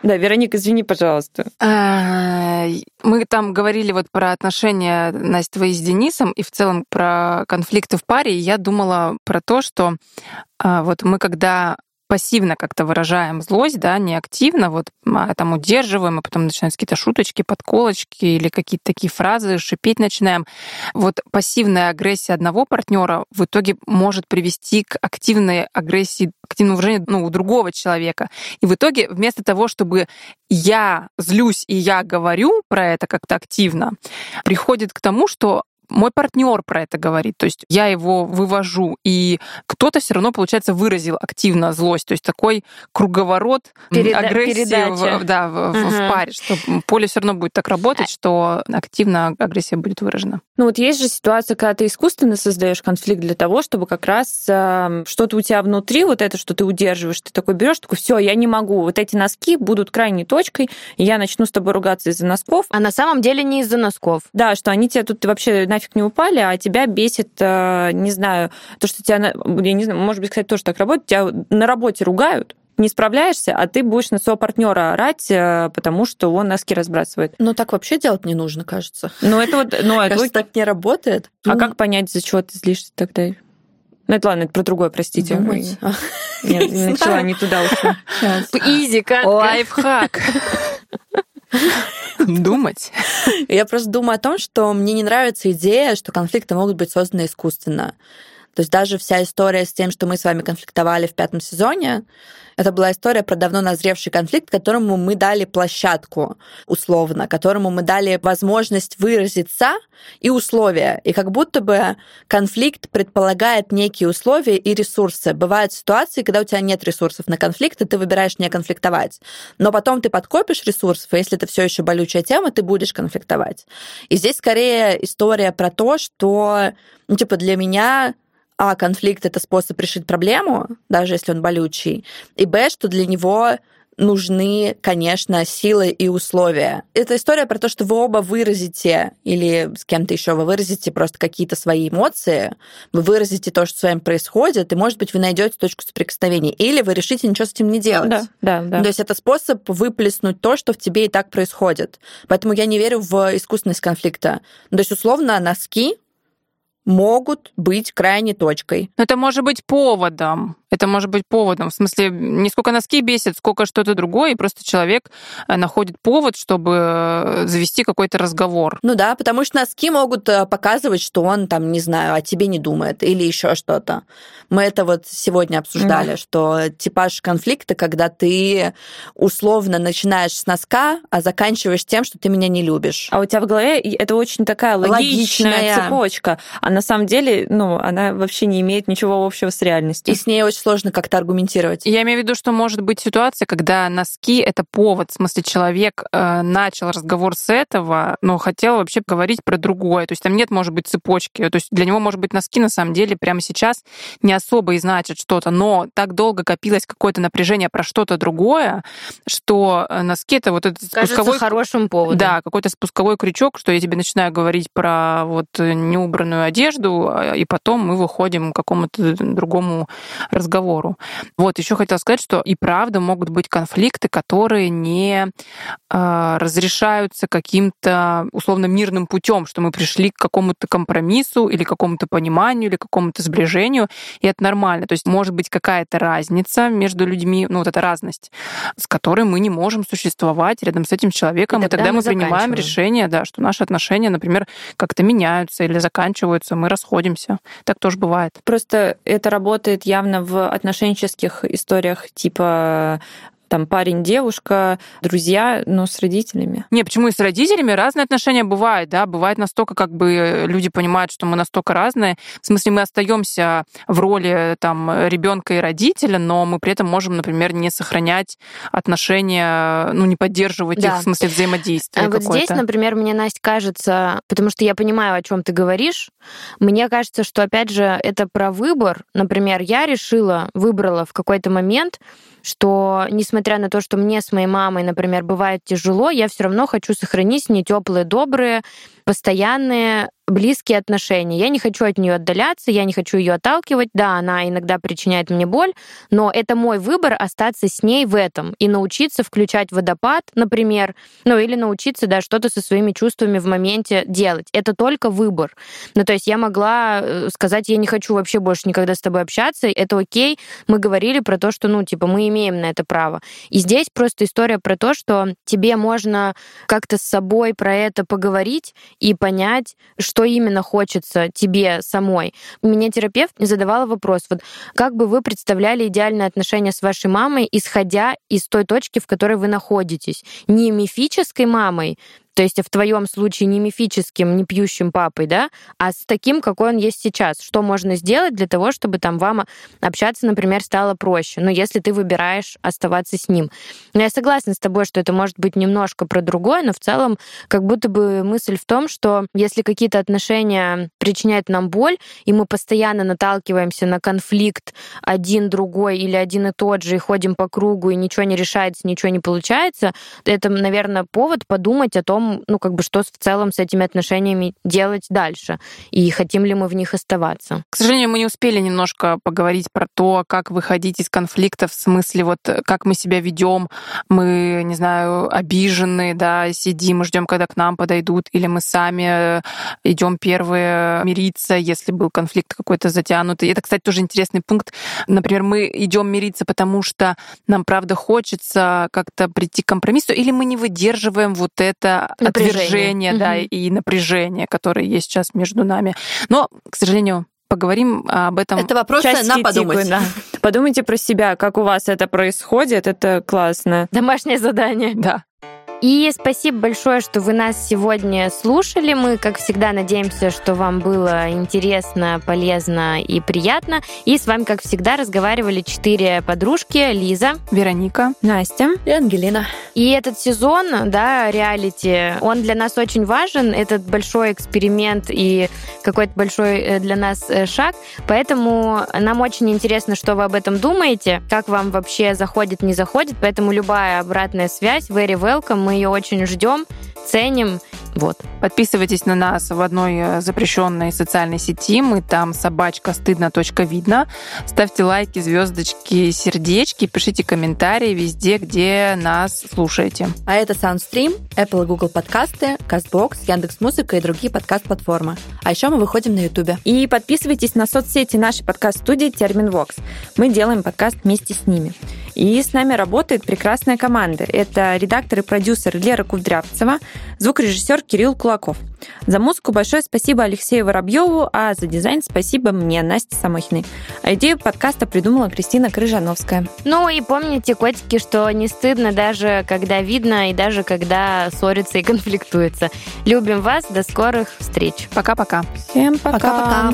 Да, Вероника, извини, пожалуйста. А, Мы там говорили вот про отношения, Настя, твои с Денисом, и в целом про конфликты в паре. И я думала про то, что а, вот мы когда пассивно как-то выражаем злость, да, не активно, вот а там удерживаем, а потом начинаются какие-то шуточки, подколочки или какие-то такие фразы, шипеть начинаем. Вот пассивная агрессия одного партнера в итоге может привести к активной агрессии, активному выражению ну, у другого человека. И в итоге вместо того, чтобы я злюсь и я говорю про это как-то активно, приходит к тому, что мой партнер про это говорит, то есть я его вывожу, и кто-то все равно, получается, выразил активно злость, то есть такой круговорот Переда- агрессии передача. в, да, в, в- в паре, что поле все равно будет так работать, что активно агрессия будет выражена. Ну вот есть же ситуация, когда ты искусственно создаешь конфликт для того, чтобы как раз э, что-то у тебя внутри, вот это, что ты удерживаешь, ты такой берешь, такой, все, я не могу, вот эти носки будут крайней точкой, и я начну с тобой ругаться из-за носков. А на самом деле не из-за носков. Да, что они тебе тут вообще нафиг не упали, а тебя бесит, э, не знаю, то, что тебя, я не знаю, может быть, кстати, тоже так работает, тебя на работе ругают, не справляешься, а ты будешь на своего партнера орать, э, потому что он носки разбрасывает. Но так вообще делать не нужно, кажется. Ну, это вот, ну, это Кажется, так не работает. А как понять, за чего ты злишься тогда? Ну, это ладно, это про другое, простите. Думать. А, Нет, начала не туда ушла. Изи, Катка. Лайфхак. Думать. Я просто думаю о том, что мне не нравится идея, что конфликты могут быть созданы искусственно. То есть даже вся история с тем, что мы с вами конфликтовали в пятом сезоне, это была история про давно назревший конфликт, которому мы дали площадку, условно, которому мы дали возможность выразиться и условия. И как будто бы конфликт предполагает некие условия и ресурсы. Бывают ситуации, когда у тебя нет ресурсов на конфликт, и ты выбираешь не конфликтовать. Но потом ты подкопишь ресурсов, и если это все еще болючая тема, ты будешь конфликтовать. И здесь скорее история про то, что, ну, типа, для меня а, конфликт это способ решить проблему, даже если он болючий, и б, что для него нужны, конечно, силы и условия. Это история про то, что вы оба выразите, или с кем-то еще вы выразите просто какие-то свои эмоции, вы выразите то, что с вами происходит, и, может быть, вы найдете точку соприкосновения, или вы решите ничего с этим не делать. Да, да, да. То есть это способ выплеснуть то, что в тебе и так происходит. Поэтому я не верю в искусственность конфликта. То есть, условно, носки могут быть крайней точкой. Но это может быть поводом. Это может быть поводом. В смысле, не сколько носки бесит, сколько что-то другое, и просто человек э, находит повод, чтобы э, завести какой-то разговор. Ну да, потому что носки могут э, показывать, что он там, не знаю, о тебе не думает или еще что-то. Мы это вот сегодня обсуждали, что типаж конфликта, когда ты условно начинаешь с носка, а заканчиваешь тем, что ты меня не любишь. А у тебя в голове это очень такая логичная, Логичная. цепочка. А на самом деле, ну, она вообще не имеет ничего общего с реальностью. И с ней очень сложно как-то аргументировать. Я имею в виду, что может быть ситуация, когда носки — это повод, в смысле человек э, начал разговор с этого, но хотел вообще говорить про другое. То есть там нет, может быть, цепочки. То есть для него, может быть, носки на самом деле прямо сейчас не особо и значат что-то, но так долго копилось какое-то напряжение про что-то другое, что э, носки — это вот этот Кажется спусковой... хорошим поводом. Да, какой-то спусковой крючок, что я тебе начинаю говорить про вот неубранную одежду, а, и потом мы выходим к какому-то другому разговору. Вот, еще хотела сказать, что и правда могут быть конфликты, которые не э, разрешаются каким-то условно мирным путем, что мы пришли к какому-то компромиссу или какому-то пониманию или какому-то сближению, и это нормально. То есть может быть какая-то разница между людьми, ну вот эта разность, с которой мы не можем существовать рядом с этим человеком, и, и тогда, тогда мы, мы принимаем решение, да, что наши отношения, например, как-то меняются или заканчиваются, мы расходимся. Так тоже бывает. Просто это работает явно в отношенческих историях типа там парень, девушка, друзья, но с родителями. Не, почему и с родителями разные отношения бывают, да, бывает настолько, как бы люди понимают, что мы настолько разные. В смысле, мы остаемся в роли там ребенка и родителя, но мы при этом можем, например, не сохранять отношения, ну, не поддерживать да. их в смысле взаимодействия. А вот здесь, например, мне, Настя, кажется, потому что я понимаю, о чем ты говоришь, мне кажется, что, опять же, это про выбор. Например, я решила, выбрала в какой-то момент, что несмотря на то, что мне с моей мамой, например, бывает тяжело, я все равно хочу сохранить с ней теплые, добрые, постоянные близкие отношения. Я не хочу от нее отдаляться, я не хочу ее отталкивать. Да, она иногда причиняет мне боль, но это мой выбор остаться с ней в этом и научиться включать водопад, например, ну или научиться, да, что-то со своими чувствами в моменте делать. Это только выбор. Ну, то есть я могла э, сказать, я не хочу вообще больше никогда с тобой общаться, это окей. Мы говорили про то, что, ну, типа, мы имеем на это право. И здесь просто история про то, что тебе можно как-то с собой про это поговорить и понять, что что именно хочется тебе самой. Меня терапевт задавала вопрос, вот как бы вы представляли идеальные отношения с вашей мамой, исходя из той точки, в которой вы находитесь? Не мифической мамой, то есть в твоем случае не мифическим, не пьющим папой, да, а с таким, какой он есть сейчас. Что можно сделать для того, чтобы там вам общаться, например, стало проще? Ну, если ты выбираешь оставаться с ним. Но я согласна с тобой, что это может быть немножко про другое, но в целом как будто бы мысль в том, что если какие-то отношения причиняют нам боль, и мы постоянно наталкиваемся на конфликт один другой или один и тот же, и ходим по кругу, и ничего не решается, ничего не получается, это, наверное, повод подумать о том, ну, как бы, что в целом с этими отношениями делать дальше, и хотим ли мы в них оставаться. К сожалению, мы не успели немножко поговорить про то, как выходить из конфликтов, в смысле, вот, как мы себя ведем, мы, не знаю, обижены, да, сидим и ждем, когда к нам подойдут, или мы сами идем первые мириться, если был конфликт какой-то затянутый. Это, кстати, тоже интересный пункт. Например, мы идем мириться, потому что нам, правда, хочется как-то прийти к компромиссу, или мы не выдерживаем вот это напряжение. отвержение, угу. да, и напряжение, которое есть сейчас между нами. Но, к сожалению, поговорим об этом. Это вопрос на подумать. Да. Подумайте про себя, как у вас это происходит, это классно. Домашнее задание. Да. И спасибо большое, что вы нас сегодня слушали. Мы, как всегда, надеемся, что вам было интересно, полезно и приятно. И с вами, как всегда, разговаривали четыре подружки. Лиза, Вероника, Настя и Ангелина. И этот сезон, да, реалити, он для нас очень важен. Этот большой эксперимент и какой-то большой э, для нас э, шаг. Поэтому нам очень интересно, что вы об этом думаете, как вам вообще заходит, не заходит. Поэтому любая обратная связь, very welcome мы ее очень ждем, ценим. Вот. Подписывайтесь на нас в одной э, запрещенной социальной сети. Мы там собачка стыдно. Видно. Ставьте лайки, звездочки, сердечки, пишите комментарии везде, где нас слушаете. А это Soundstream, Apple и Google подкасты, CastBox, Яндекс.Музыка и другие подкаст-платформы. А еще мы выходим на YouTube. И подписывайтесь на соцсети нашей подкаст-студии Терминвокс. Мы делаем подкаст вместе с ними. И с нами работает прекрасная команда. Это редактор и продюсер Лера Кудрявцева, звукорежиссер Кирилл Кулаков. За музыку большое спасибо Алексею Воробьеву, а за дизайн спасибо мне, Насте Самохиной. А идею подкаста придумала Кристина Крыжановская. Ну и помните, котики, что не стыдно даже когда видно и даже когда ссорится и конфликтуется. Любим вас, до скорых встреч. Пока-пока. Всем пока. Пока-пока.